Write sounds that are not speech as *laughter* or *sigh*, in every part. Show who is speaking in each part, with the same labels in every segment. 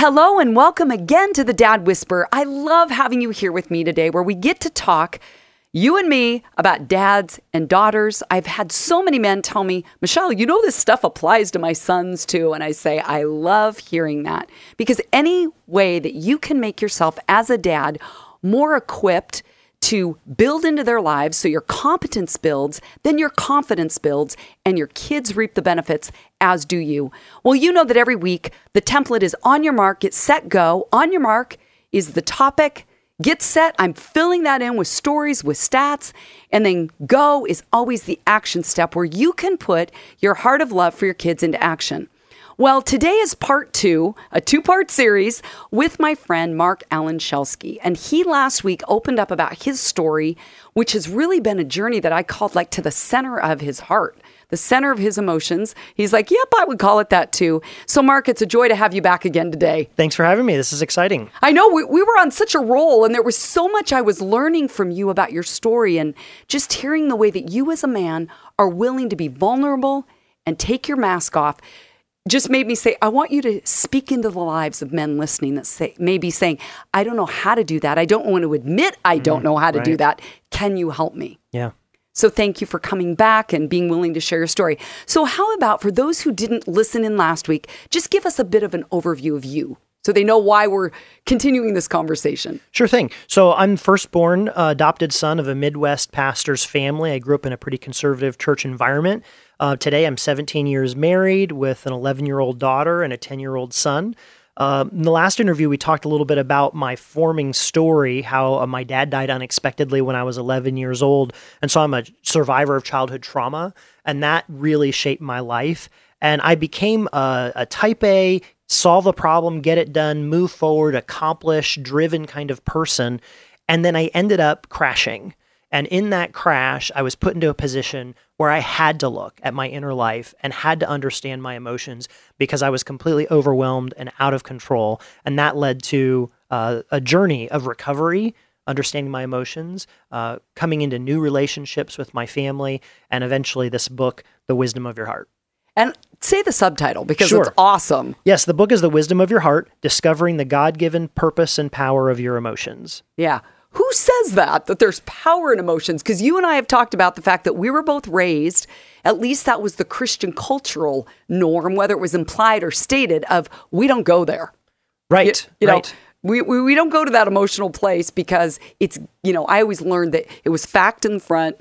Speaker 1: Hello and welcome again to the Dad Whisper. I love having you here with me today where we get to talk, you and me, about dads and daughters. I've had so many men tell me, Michelle, you know, this stuff applies to my sons too. And I say, I love hearing that because any way that you can make yourself as a dad more equipped to build into their lives so your competence builds, then your confidence builds, and your kids reap the benefits, as do you. Well, you know that every week the template is on your mark, get set, go. On your mark is the topic. Get set. I'm filling that in with stories, with stats. And then go is always the action step where you can put your heart of love for your kids into action. Well, today is part two, a two part series with my friend Marc Alan Schelske. And he last week opened up about his story, which has really been a journey that I called like to the center of his heart, the center of his emotions. He's like, yep, I would call it that too. So, Marc, it's a joy to have you back again today.
Speaker 2: Thanks for having me. This is exciting.
Speaker 1: I know we, we were on such a roll, and there was so much I was learning from you about your story and just hearing the way that you as a man are willing to be vulnerable and take your mask off just made me say, I want you to speak into the lives of men listening that say, maybe saying, I don't know how to do that. I don't want to admit I don't know how to do that. Can you help me?
Speaker 2: Yeah.
Speaker 1: So thank you for coming back and being willing to share your story. So, how about for those who didn't listen in last week, just give us a bit of an overview of you so they know why we're continuing this conversation.
Speaker 2: Sure thing. So I'm firstborn uh, adopted son of a Midwest pastor's family. I grew up in a pretty conservative church environment. Uh, today I'm 17 years married with an 11 year old daughter and a 10 year old son. Uh, in the last interview, we talked a little bit about my forming story, how uh, my dad died unexpectedly when I was 11 years old. And so I'm a survivor of childhood trauma, and that really shaped my life. And I became a, a type A, solve a problem, get it done, move forward, accomplish driven kind of person. And then I ended up crashing. And in that crash, I was put into a position where I had to look at my inner life and had to understand my emotions because I was completely overwhelmed and out of control. And that led to uh, a journey of recovery, understanding my emotions, uh, coming into new relationships with my family, and eventually this book, The Wisdom of Your Heart.
Speaker 1: And say the subtitle because
Speaker 2: Sure.
Speaker 1: it's awesome.
Speaker 2: Yes, the book is The Wisdom of Your Heart Discovering the God given Purpose and Power of Your Emotions.
Speaker 1: Yeah. Who says that, that there's power in emotions? Because you and I have talked about the fact that we were both raised, at least that was the Christian cultural norm, whether it was implied or stated, of we don't go there.
Speaker 2: Right.
Speaker 1: You
Speaker 2: right.
Speaker 1: know, we, we, we don't go to that emotional place because it's, you know, I always learned that it was fact in front,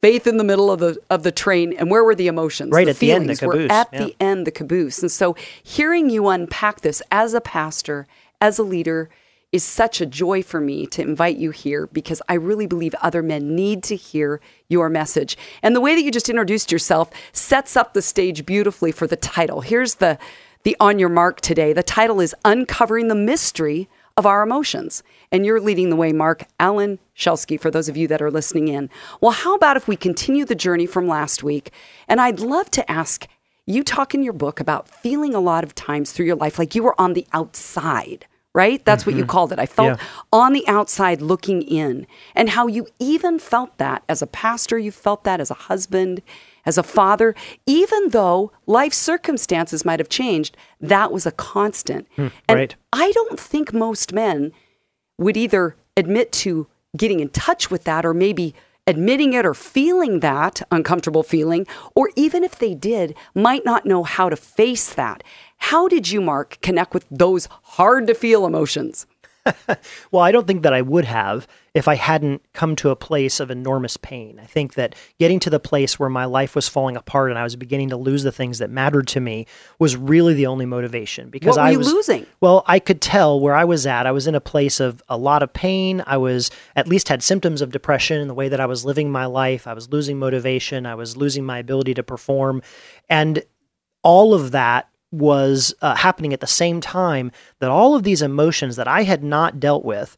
Speaker 1: faith in the middle of the of the train, and where were the emotions?
Speaker 2: Right, at the end, the
Speaker 1: feelings were
Speaker 2: caboose,
Speaker 1: at
Speaker 2: yeah.
Speaker 1: the end, the caboose. And so hearing you unpack this as a pastor, as a leader, is such a joy for me to invite you here because I really believe other men need to hear your message. And the way that you just introduced yourself sets up the stage beautifully for the title. Here's the the on your mark today. The title is Uncovering the Mystery of Our Emotions. And you're leading the way, Marc Alan Schelske, for those of you that are listening in. Well, how about if we continue the journey from last week? And I'd love to ask you talk in your book about feeling a lot of times through your life like you were on the outside, right? That's what you mm-hmm. called it. I felt
Speaker 2: Yeah.
Speaker 1: on the outside looking in, and how you even felt that as a pastor, you felt that as a husband, as a father, even though life circumstances might have changed, that was a constant. Hmm, and
Speaker 2: right.
Speaker 1: I don't think most men would either admit to getting in touch with that or maybe admitting it or feeling that uncomfortable feeling, or even if they did, might not know how to face that. How did you, Marc, connect with those hard to feel emotions? *laughs*
Speaker 2: Well, I don't think that I would have if I hadn't come to a place of enormous pain. I think that getting to the place where my life was falling apart and I was beginning to lose the things that mattered to me was really the only motivation because
Speaker 1: What were
Speaker 2: I
Speaker 1: you
Speaker 2: was
Speaker 1: losing?
Speaker 2: Well, I could tell where I was at. I was in a place of a lot of pain. I was at least had symptoms of depression in the way that I was living my life. I was losing motivation. I was losing my ability to perform. And all of that was uh, happening at the same time that all of these emotions that I had not dealt with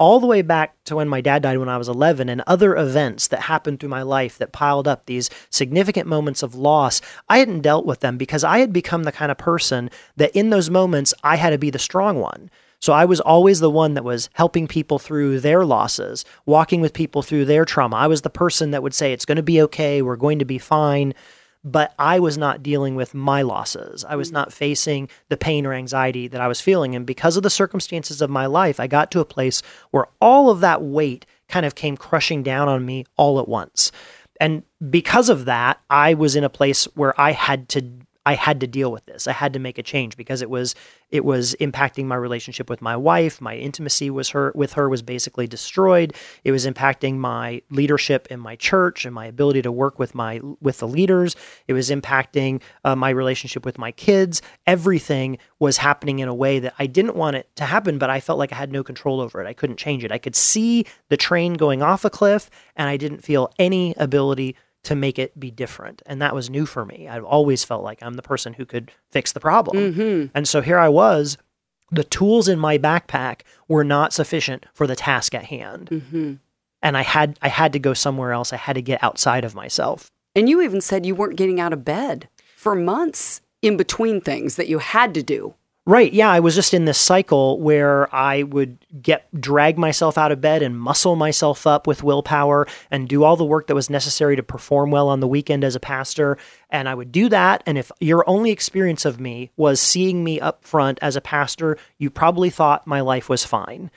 Speaker 2: all the way back to when my dad died when I was 11 and other events that happened through my life that piled up these significant moments of loss, I hadn't dealt with them because I had become the kind of person that in those moments I had to be the strong one. So I was always the one that was helping people through their losses, walking with people through their trauma. I was the person that would say, It's going to be okay. We're going to be fine. But I was not dealing with my losses. I was mm. not facing the pain or anxiety that I was feeling. And because of the circumstances of my life, I got to a place where all of that weight kind of came crushing down on me all at once. And because of that, I was in a place where I had to I had to deal with this. I had to make a change because it was it was impacting my relationship with my wife. My intimacy was her with her was basically destroyed. It was impacting my leadership in my church and my ability to work with my with the leaders. It was impacting uh, my relationship with my kids. Everything was happening in a way that I didn't want it to happen, but I felt like I had no control over it. I couldn't change it. I could see the train going off a cliff, and I didn't feel any ability to make it be different. And that was new for me. I've always felt like I'm the person who could fix the problem.
Speaker 1: Mm-hmm.
Speaker 2: And so here I was. The tools in my backpack were not sufficient for the task at hand.
Speaker 1: Mm-hmm.
Speaker 2: And I had I had to go somewhere else. I had to get outside of myself.
Speaker 1: And you even said you weren't getting out of bed for months in between things that you had to do.
Speaker 2: Right. Yeah. I was just in this cycle where I would get drag myself out of bed and muscle myself up with willpower and do all the work that was necessary to perform well on the weekend as a pastor. And I would do that. And if your only experience of me was seeing me up front as a pastor, you probably thought my life was fine.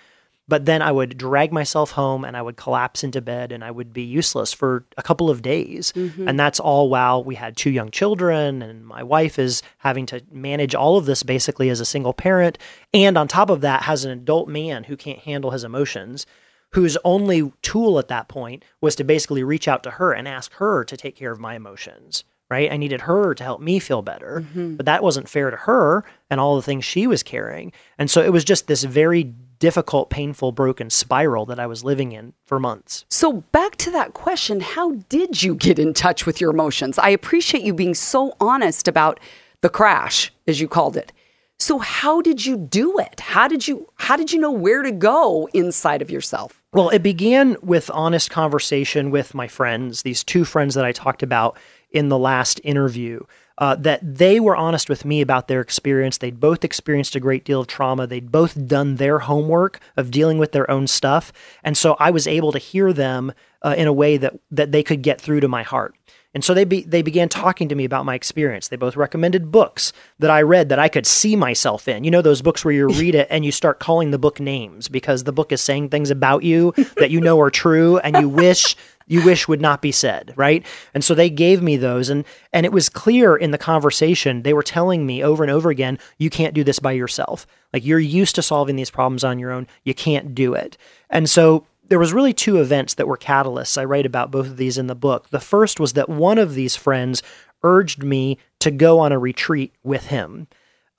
Speaker 2: But then I would drag myself home and I would collapse into bed and I would be useless for a couple of days.
Speaker 1: Mm-hmm.
Speaker 2: And that's all while we had two young children and my wife is having to manage all of this basically as a single parent. And on top of that, has an adult man who can't handle his emotions, whose only tool at that point was to basically reach out to her and ask her to take care of my emotions. Right? I needed her to help me feel better,
Speaker 1: Mm-hmm.
Speaker 2: but that wasn't fair to her and all the things she was carrying. And so it was just this very difficult, painful, broken spiral that I was living in for months.
Speaker 1: So, back to that question how did you get in touch with your emotions? I appreciate you being so honest about the crash, as you called it. So, how did you do it? How did you how did you know where to go inside of yourself?
Speaker 2: Well, it began with honest conversation with my friends, these two friends that I talked about in the last interview. Uh, that they were honest with me about their experience. They'd both experienced a great deal of trauma. They'd both done their homework of dealing with their own stuff, and so I was able to hear them uh, in a way that that they could get through to my heart. And so they be, they began talking to me about my experience. They both recommended books that I read that I could see myself in. You know those books where you *laughs* read it and you start calling the book names because the book is saying things about you that you know are true and you wish you wish would not be said, right? And so they gave me those and and it was clear in the conversation they were telling me over and over again, you can't do this by yourself. Like you're used to solving these problems on your own, you can't do it. And so there was really two events that were catalysts. I write about both of these in the book. The first was that one of these friends urged me to go on a retreat with him.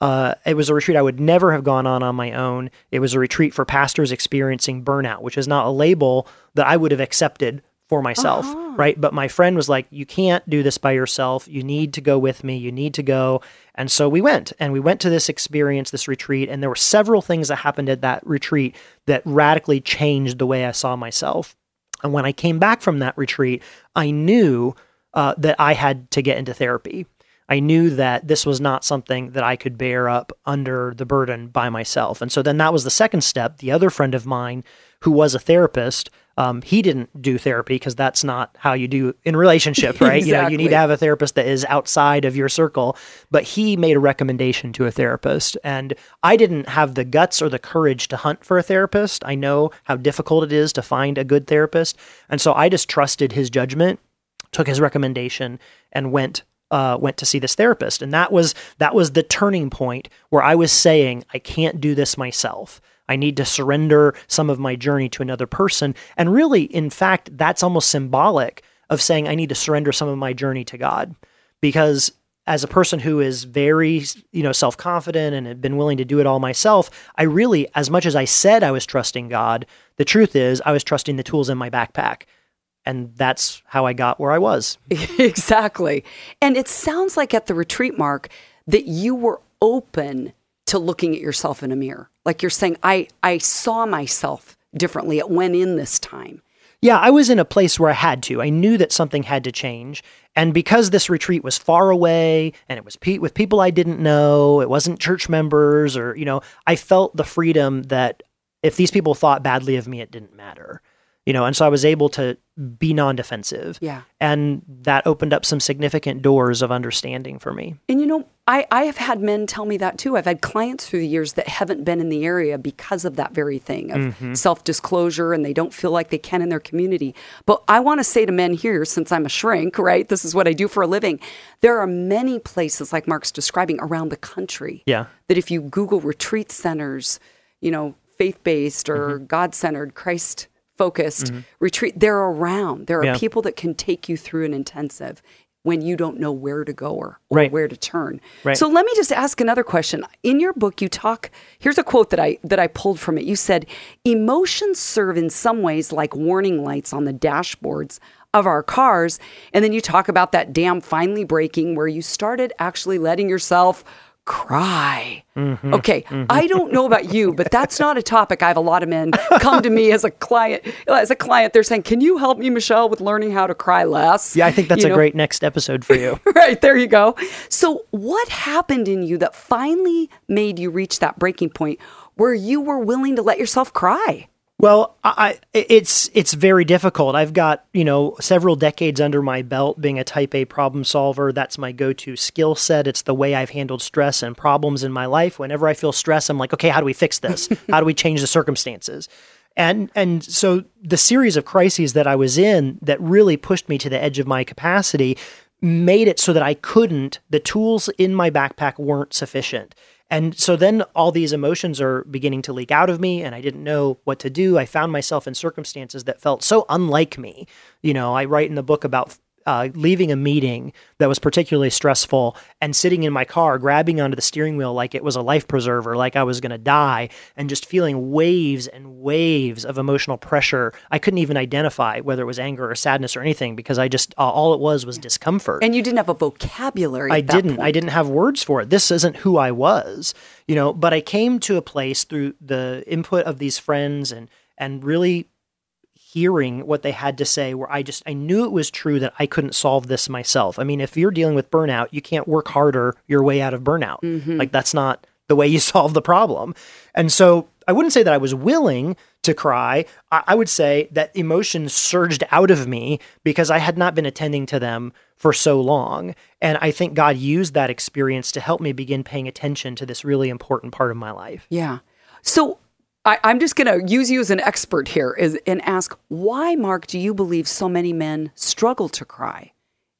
Speaker 2: Uh, it was a retreat I would never have gone on on my own. It was a retreat for pastors experiencing burnout, which is not a label that I would have accepted for myself, right? But my friend was like, You can't do this by yourself. You need to go with me. You need to go. And so we went and we went to this experience, this retreat, and there were several things that happened at that retreat that radically changed the way I saw myself. And when I came back from that retreat, I knew uh, that I had to get into therapy. I knew that this was not something that I could bear up under the burden by myself. And so then that was the second step. The other friend of mine who was a therapist, um, he didn't do therapy because that's not how you do in relationship, *laughs* right? You know, you need to have a therapist that is outside of your circle. But he made a recommendation to a therapist. And I didn't have the guts or the courage to hunt for a therapist. I know how difficult it is to find a good therapist. And so I just trusted his judgment took his recommendation and went uh, went to see this therapist. And that was that was the turning point where i was saying i can't do this myself. I need to surrender some of my journey to another person. And really in fact that's almost symbolic of saying i need to surrender some of my journey to god. Because as a person who is very you know self-confident and had been willing to do it all myself i really as much as i said i was trusting god the truth is i was trusting the tools in my backpack and that's how I got where I was. *laughs*
Speaker 1: exactly. And it sounds like at the retreat, Marc, that you were open to looking at yourself in a mirror. Like you're saying, I, I saw myself differently. It went in this time.
Speaker 2: Yeah, I was in a place where I had to. I knew that something had to change. And because this retreat was far away and it was pe- with people I didn't know, it wasn't church members or, you know, I felt the freedom that if these people thought badly of me, it didn't matter. You know, and so I was able to be non-defensive.
Speaker 1: Yeah.
Speaker 2: And that opened up some significant doors of understanding for me.
Speaker 1: And you know, I, I have had men tell me that too. I've had clients through the years that haven't been in the area because of that very thing of
Speaker 2: Mm-hmm.
Speaker 1: self disclosure and they don't feel like they can in their community. But I want to say to men here, since I'm a shrink, right? This is what I do for a living. There are many places, like Mark's describing, around the country.
Speaker 2: Yeah.
Speaker 1: That if you Google retreat centers, you know, faith based or
Speaker 2: Mm-hmm.
Speaker 1: God centered, Christ focused mm-hmm. retreat, they're around. There are
Speaker 2: Yeah.
Speaker 1: people that can take you through an intensive when you don't know where to go or, or
Speaker 2: Right.
Speaker 1: where to turn.
Speaker 2: Right.
Speaker 1: So let me just ask another question. In your book you talk here's a quote that I that I pulled from it. You said emotions serve in some ways like warning lights on the dashboards of our cars and then you talk about that dam finally breaking where you started actually letting yourself cry.
Speaker 2: Mm-hmm.
Speaker 1: Okay, I don't know about you, but that's not a topic. I have a lot of men come to me as a client. As a client, they're saying, "Can you help me, Michelle, with learning how to cry less?"
Speaker 2: Yeah, I think that's
Speaker 1: You
Speaker 2: a
Speaker 1: know?
Speaker 2: great next episode for you. *laughs*
Speaker 1: right there you go so what happened in you that finally made you reach that breaking point where you were willing to let yourself cry
Speaker 2: Well, I, it's it's very difficult. I've got you know several decades under my belt being a Type A problem solver. That's my go-to skill set. It's the way I've handled stress and problems in my life. Whenever I feel stress, I'm like, okay, how do we fix this? *laughs* how do we change the circumstances? And and so the series of crises that I was in that really pushed me to the edge of my capacity made it so that I couldn't. The tools in my backpack weren't sufficient. And so then all these emotions are beginning to leak out of me, and I didn't know what to do. I found myself in circumstances that felt so unlike me. You know, I write in the book about uh, leaving a meeting that was particularly stressful and sitting in my car, grabbing onto the steering wheel like it was a life preserver, like I was going to die, and just feeling waves and waves of emotional pressure. I couldn't even identify whether it was anger or sadness or anything because I just, uh, all it was was discomfort.
Speaker 1: and you didn't have a vocabulary
Speaker 2: I didn't. I didn't have words for it. This isn't who I was, you know. But I came to a place through the input of these friends and and really hearing what they had to say where I just I knew it was true that I couldn't solve this myself. I mean, if you're dealing with burnout, you can't work harder your way out of burnout. Mm-hmm. Like that's not the way you *laughs* solve the problem. And so I wouldn't say that I was willing to cry. I, I would say that emotions surged out of me because I had not been attending to them for so long. And I think God used that experience to help me begin paying attention to this really important part of my life.
Speaker 1: yeah so I, i'm just going to use you as an expert here is, and ask why mark do you believe so many men struggle to cry?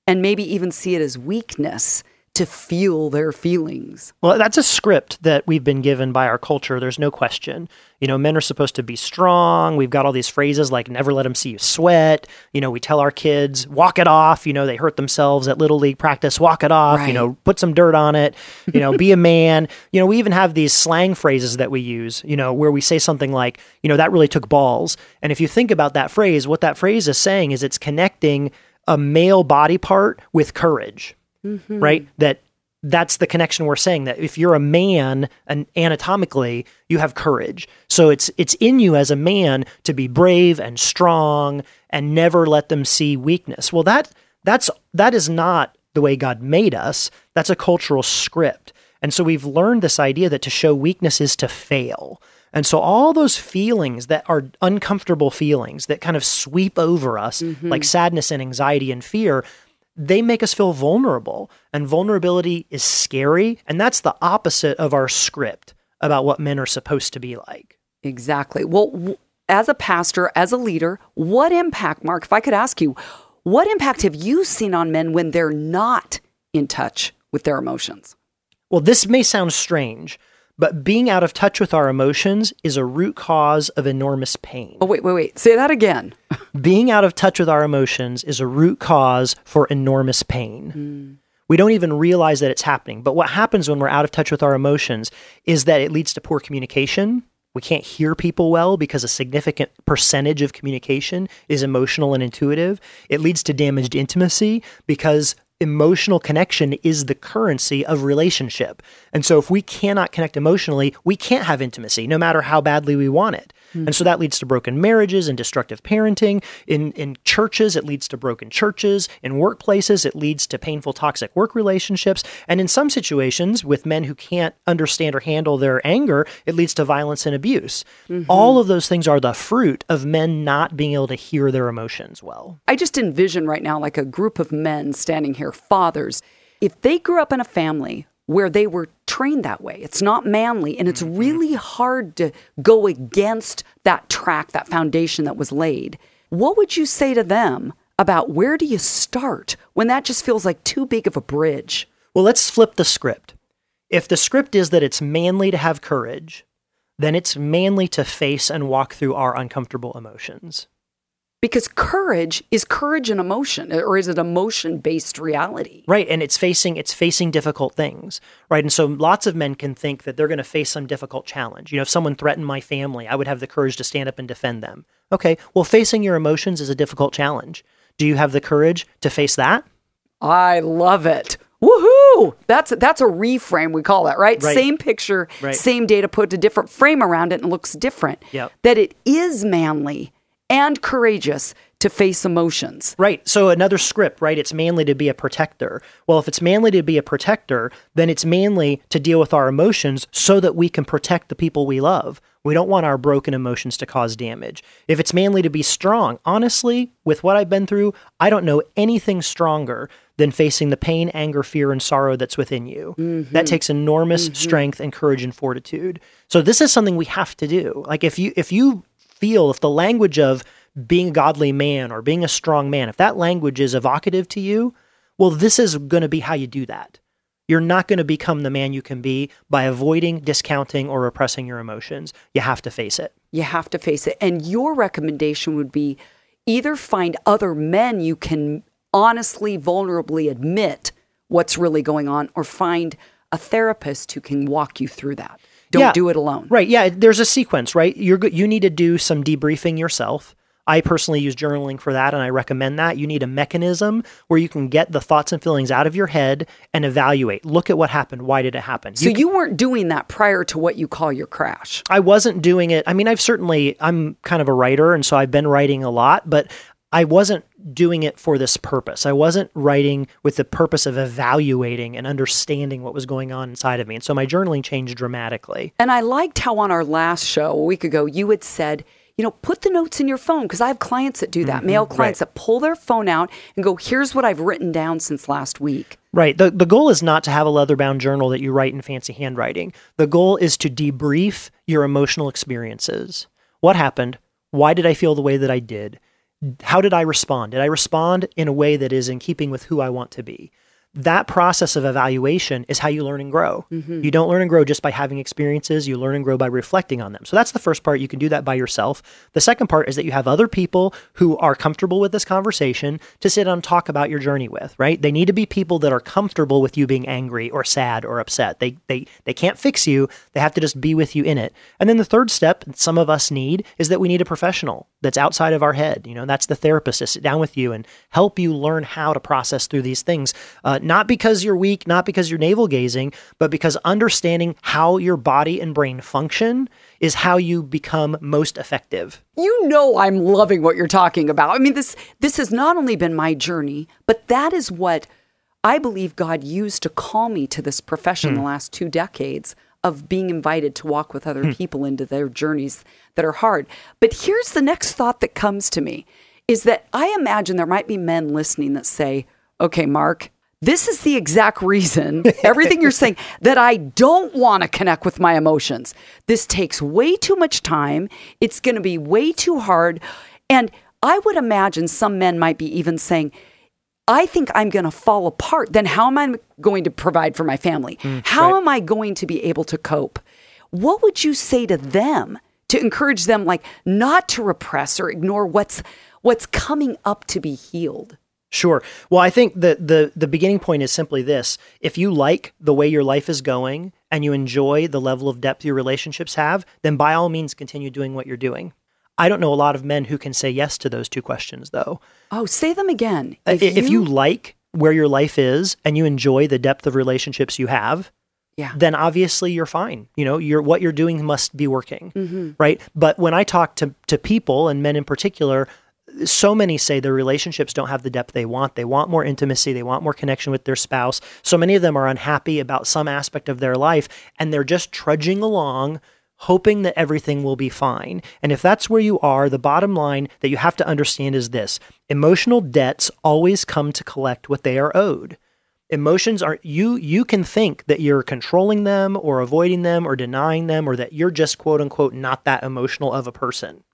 Speaker 1: And maybe even see it as weakness to feel their feelings
Speaker 2: Well, that's a script that we've been given by our culture. There's no question. You know, men are supposed to be strong. We've got all these phrases like never let them see you sweat. You know, we tell our kids, walk it off. You know, they hurt themselves at little league practice, walk it off. You know, put some dirt on it. You know, be a *laughs* man. You know, we even have these slang phrases that we use, you know, where we say something like, you know, that really took balls. And if you think about that phrase, what that phrase is saying is it's connecting a male body part with courage Mm-hmm. right? That that's the connection we're saying that if you're a man and anatomically you have courage. So it's it's in you as a man to be brave and strong and never let them see weakness. Well that that's that is not the way God made us. That's a cultural script. And so we've learned this idea that to show weakness is to fail. And so all those feelings that are uncomfortable feelings that kind of sweep over us mm-hmm. like sadness and anxiety and fear, they make us feel vulnerable and vulnerability is scary and that's the opposite of our script about what men are supposed to be like
Speaker 1: Exactly. Well, w- as a pastor, as a leader, what impact, Marc, if I could ask you, what impact have you seen on men when they're not in touch with their emotions?
Speaker 2: well this may sound strange but being out of touch with our emotions is a root cause of enormous pain
Speaker 1: Oh, wait, wait, wait. Say that again. *laughs*
Speaker 2: being out of touch with our emotions is a root cause for enormous pain mm. we don't even realize that it's happening but what happens when we're out of touch with our emotions is that it leads to poor communication we can't hear people well because a significant percentage of communication is emotional and intuitive. It leads to damaged intimacy because emotional connection is the currency of relationship. And so if we cannot connect emotionally, we can't have intimacy, no matter how badly we want it. Hmm. And so that leads to broken marriages and destructive parenting. In in churches, it leads to broken churches. In workplaces, it leads to painful toxic work relationships. And in some situations, with men who can't understand or handle their anger, it leads to violence and abuse. Mm-hmm. All of those things are the fruit of men not being able to hear their emotions well.
Speaker 1: I just envision right now like a group of men standing here, fathers. If they grew up in a family where they were trained that way, it's not manly, and it's mm-hmm. really hard to go against that track, that foundation that was laid. What would you say to them about where do you start when that just feels like too big of a bridge?
Speaker 2: Well, let's flip the script. If the script is that it's manly to have courage, then it's manly to face and walk through our uncomfortable emotions.
Speaker 1: Because courage is courage and emotion, or is it emotion based reality?
Speaker 2: Right, and it's facing it's facing difficult things, right? And so lots of men can think that they're going to face some difficult challenge. You know, if someone threatened my family, I would have the courage to stand up and defend them. Okay, well, facing your emotions is a difficult challenge. Do you have the courage to face that?
Speaker 1: I love it. Woohoo! That's that's a reframe we call that, right?
Speaker 2: Right.
Speaker 1: Same picture,
Speaker 2: Right.
Speaker 1: same data put a different frame around it and looks different.
Speaker 2: Yep.
Speaker 1: That it is manly and courageous to face emotions.
Speaker 2: Right. So another script, right? It's manly to be a protector. Well, if it's manly to be a protector, then it's manly to deal with our emotions so that we can protect the people we love. We don't want our broken emotions to cause damage. If it's manly to be strong, honestly, with what I've been through, I don't know anything stronger than facing the pain, anger, fear, and sorrow that's within you. Mm-hmm. That takes enormous mm-hmm. strength and courage and fortitude. So this is something we have to do. Like if you if you feel if the language of being a godly man or being a strong man, if that language is evocative to you, well, this is going to be how you do that. You're not going to become the man you can be by avoiding, discounting, or repressing your emotions. You have to face it.
Speaker 1: You have to face it. And your recommendation would be either find other men you can honestly, vulnerably admit what's really going on, or find a therapist who can walk you through that. Don't
Speaker 2: Yeah.
Speaker 1: do it alone.
Speaker 2: Right. Yeah. There's a sequence, right? You're go- you need to do some debriefing yourself. I personally use journaling for that, and I recommend that. You need a mechanism where you can get the thoughts and feelings out of your head and evaluate. Look at what happened. Why did it happen?
Speaker 1: So you weren't doing that prior to what you call your crash.
Speaker 2: I wasn't doing it. I mean, I've certainly, I'm kind of a writer, and so I've been writing a lot, but I wasn't doing it for this purpose. I wasn't writing with the purpose of evaluating and understanding what was going on inside of me. And so my journaling changed dramatically.
Speaker 1: And I liked how on our last show a week ago, you had said, you know, put the notes in your phone because I have clients that do that, mm-hmm. male clients that pull their phone out and go, here's what I've written down since last week.
Speaker 2: Right. The, the goal is not to have a leather bound journal that you write in fancy handwriting. The goal is to debrief your emotional experiences. What happened? Why did I feel the way that I did? How did I respond? Did I respond in a way that is in keeping with who I want to be? That process of evaluation is how you learn and grow. You don't learn and grow just by having experiences. You learn and grow by reflecting on them. So that's the first part. You can do that by yourself. The second part is that you have other people who are comfortable with this conversation to sit down and talk about your journey with, right? They need to be people that are comfortable with you being angry or sad or upset. They they they can't fix you. They have to just be with you in it. And then the third step some of us need is that we need a professional that's outside of our head. You know, that's the therapist to sit down with you and help you learn how to process through these things. Uh, not because you're weak, not because you're navel gazing, but because understanding how your body and brain function is how you become most effective.
Speaker 1: You know I'm loving what you're talking about. I mean, this this has not only been my journey, but that is what I believe God used to call me to this profession in the hmm. last two decades of being invited to walk with other hmm. people into their journeys that are hard. But here's the next thought that comes to me is that I imagine there might be men listening that say, "Okay, Marc, this is the exact reason, *laughs* everything you're saying, that I don't want to connect with my emotions. This takes way too much time. It's going to be way too hard. And I would imagine some men might be even saying, I think I'm going to fall apart. Then how am I going to provide for my family? Mm, how
Speaker 2: right.
Speaker 1: am I going to be able to cope? What would you say to them to encourage them like not to repress or ignore what's what's coming up to be healed?
Speaker 2: Sure. Well, I think the, the the beginning point is simply this: if you like the way your life is going and you enjoy the level of depth your relationships have, then by all means continue doing what you're doing. I don't know a lot of men who can say yes to those two questions, though.
Speaker 1: Oh, say them again.
Speaker 2: Uh, If, you, like where your life is and you enjoy the depth of relationships you have,
Speaker 1: Yeah.
Speaker 2: then obviously you're fine. You know, you're what you're doing must be working, right? But when I talk to to people and men in particular, so many say their relationships don't have the depth they want. They want more intimacy, they want more connection with their spouse. So many of them are unhappy about some aspect of their life and they're just trudging along hoping that everything will be fine. And if that's where you are, the bottom line that you have to understand is this. Emotional debts always come to collect what they are owed emotions are you you can think that you're controlling them or avoiding them or denying them or that you're just quote unquote not that emotional of a person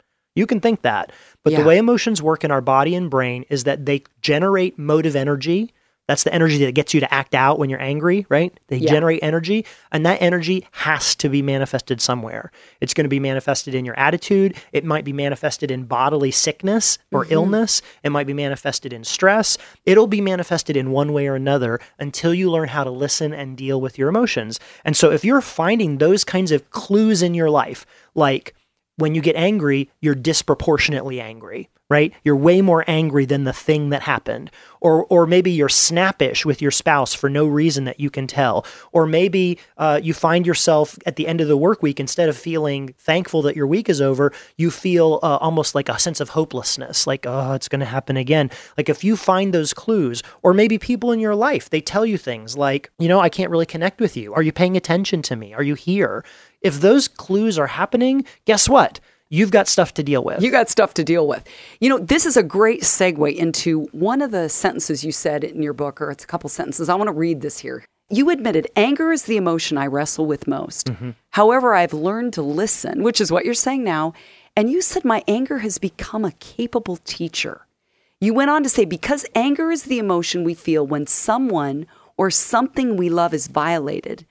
Speaker 2: you can think that. But
Speaker 1: Yeah.
Speaker 2: the way emotions work in our body and brain is that they generate motive energy. That's the energy that gets you to act out when you're angry right? They
Speaker 1: Yeah.
Speaker 2: generate energy and that energy has to be manifested somewhere. It's going to be manifested in your attitude. It might be manifested in bodily sickness or mm-hmm. illness. It might be manifested in stress. It'll be manifested in one way or another until you learn how to listen and deal with your emotions. And so if you're finding those kinds of clues in your life like when you get angry, you're disproportionately angry, right? You're way more angry than the thing that happened. Or, or maybe you're snappish with your spouse for no reason that you can tell. Or maybe uh, you find yourself at the end of the work week, instead of feeling thankful that your week is over, you feel uh, almost like a sense of hopelessness, like, oh, it's going to happen again. Like if you find those clues, or maybe people in your life, they tell you things like, you know, I can't really connect with you. Are you paying attention to me? Are you here? If those clues are happening, guess what? You've got stuff to deal with.
Speaker 1: You got stuff to deal with. You know, this is a great segue into one of the sentences you said in your book, or it's a couple sentences. I want to read this here. You admitted anger is the emotion I wrestle with most. Mm-hmm. However, I've learned to listen, which is what you're saying now. And you said my anger has become a capable teacher. You went on to say, because anger is the emotion we feel when someone or something we love is violated,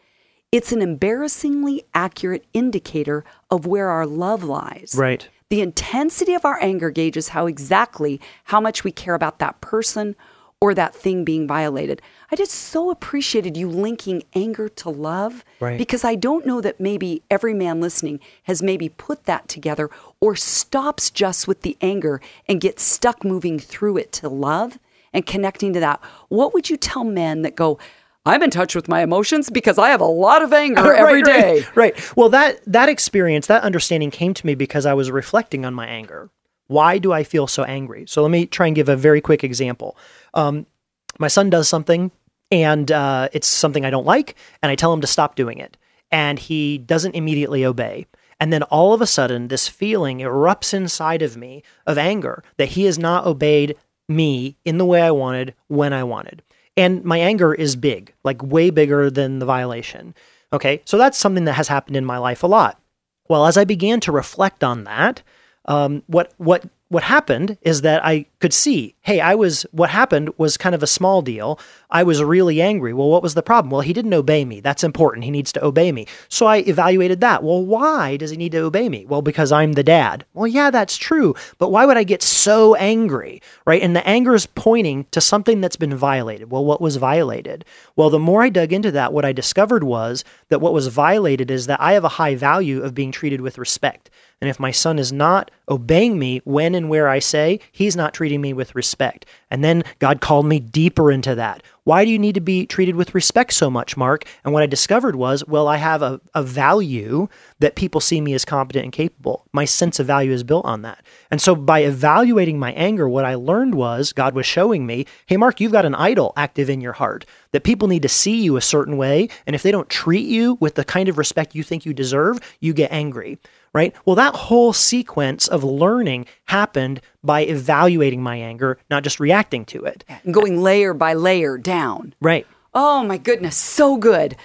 Speaker 1: it's an embarrassingly accurate indicator of where our love lies.
Speaker 2: Right.
Speaker 1: The intensity of our anger gauges how exactly how much we care about that person or that thing being violated. I just so appreciated you linking anger to love
Speaker 2: Right.
Speaker 1: because I don't know that maybe every man listening has maybe put that together or stops just with the anger and gets stuck moving through it to love and connecting to that. What would you tell men that go, I'm in touch with my emotions because I have a lot of anger *laughs* every
Speaker 2: right,
Speaker 1: day.
Speaker 2: Right, right. Well, that that experience, that understanding came to me because I was reflecting on my anger. Why do I feel so angry? So let me try and give a very quick example. Um, my son does something, and uh, it's something I don't like, and I tell him to stop doing it, and he doesn't immediately obey. And then all of a sudden, this feeling erupts inside of me of anger that he has not obeyed me in the way I wanted when I wanted. And my anger is big, like way bigger than the violation. Okay, so that's something that has happened in my life a lot. Well, as I began to reflect on that, um, what what what happened is that I could see, hey, I was what happened was kind of a small deal. I was really angry. Well, what was the problem? Well, he didn't obey me. That's important. He needs to obey me. So I evaluated that. Well, why does he need to obey me? Well, because I'm the dad. Well, yeah, that's true. But why would I get so angry? Right? And the anger is pointing to something that's been violated. Well, what was violated? Well, the more I dug into that, what I discovered was that what was violated is that I have a high value of being treated with respect. And if my son is not obeying me when and where I say, he's not treating me with respect. And then God called me deeper into that. Why do you need to be treated with respect so much, Marc? And what I discovered was, well, I have a, a value that people see me as competent and capable. My sense of value is built on that. And so by evaluating my anger, what I learned was God was showing me, hey, Marc, you've got an idol active in your heart, that people need to see you a certain way. And if they don't treat you with the kind of respect you think you deserve, you get angry right? Well, that whole sequence of learning happened by evaluating my anger, not just reacting to it.
Speaker 1: And going layer by layer down.
Speaker 2: Right.
Speaker 1: Oh my goodness, so good.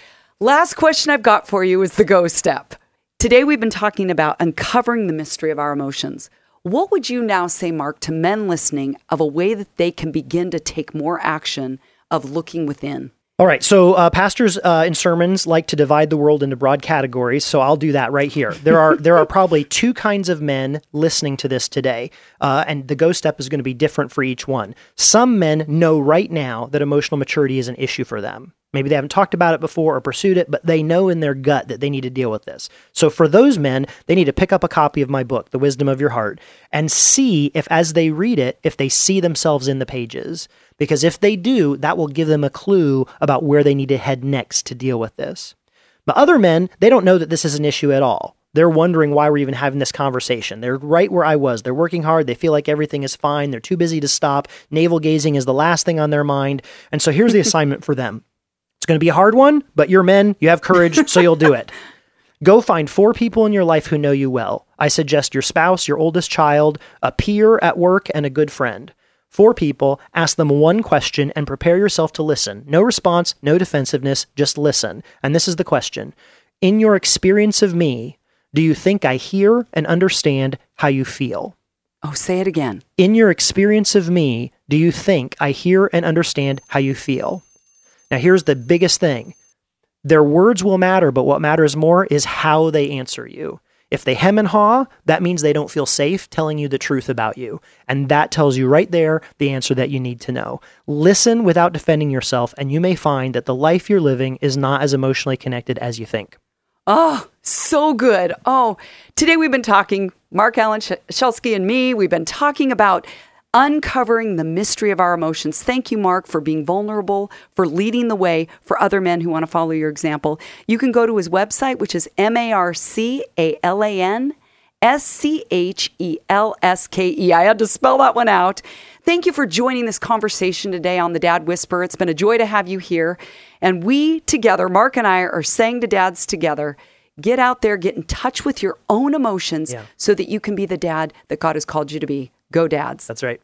Speaker 1: Last question I've got for you is the go step. Today we've been talking about uncovering the mystery of our emotions. What would you now say, Marc, to men listening of a way that they can begin to take more action of looking within?
Speaker 2: All right. So uh, pastors uh, in sermons like to divide the world into broad categories. So I'll do that right here. There are there are probably two kinds of men listening to this today, uh, and the go step is going to be different for each one. Some men know right now that emotional maturity is an issue for them. Maybe they haven't talked about it before or pursued it, but they know in their gut that they need to deal with this. So for those men, they need to pick up a copy of my book, The Wisdom of Your Heart, and see if as they read it, if they see themselves in the pages. Because if they do, that will give them a clue about where they need to head next to deal with this. But other men, they don't know that this is an issue at all. They're wondering why we're even having this conversation. They're right where I was. They're working hard. They feel like everything is fine. They're too busy to stop. Navel gazing is the last thing on their mind. And so here's the *laughs* assignment for them. It's going to be a hard one, but you're men. You have courage, so you'll do it. *laughs* Go find four people in your life who know you well. I suggest your spouse, your oldest child, a peer at work, and a good friend. Four people, ask them one question and prepare yourself to listen. No response, no defensiveness, just listen. And this is the question In your experience of me, do you think I hear and understand how you feel?
Speaker 1: Oh, say it again.
Speaker 2: In your experience of me, do you think I hear and understand how you feel? Now, here's the biggest thing their words will matter, but what matters more is how they answer you. If they hem and haw, that means they don't feel safe telling you the truth about you. And that tells you right there the answer that you need to know. Listen without defending yourself, and you may find that the life you're living is not as emotionally connected as you think.
Speaker 1: Oh, so good. Oh, today we've been talking, Marc Alan Schelske and me, we've been talking about uncovering the mystery of our emotions. Thank you, Marc, for being vulnerable, for leading the way for other men who want to follow your example. You can go to his website, which is M A R C A L A N S C H E L S K E. I had to spell that one out. Thank you for joining this conversation today on the Dad Whisper. It's been a joy to have you here. And we together, Marc and I, are saying to dads together, get out there, get in touch with your own emotions
Speaker 2: Yeah.
Speaker 1: so that you can be the dad that God has called you to be. Go, dads.
Speaker 2: That's right.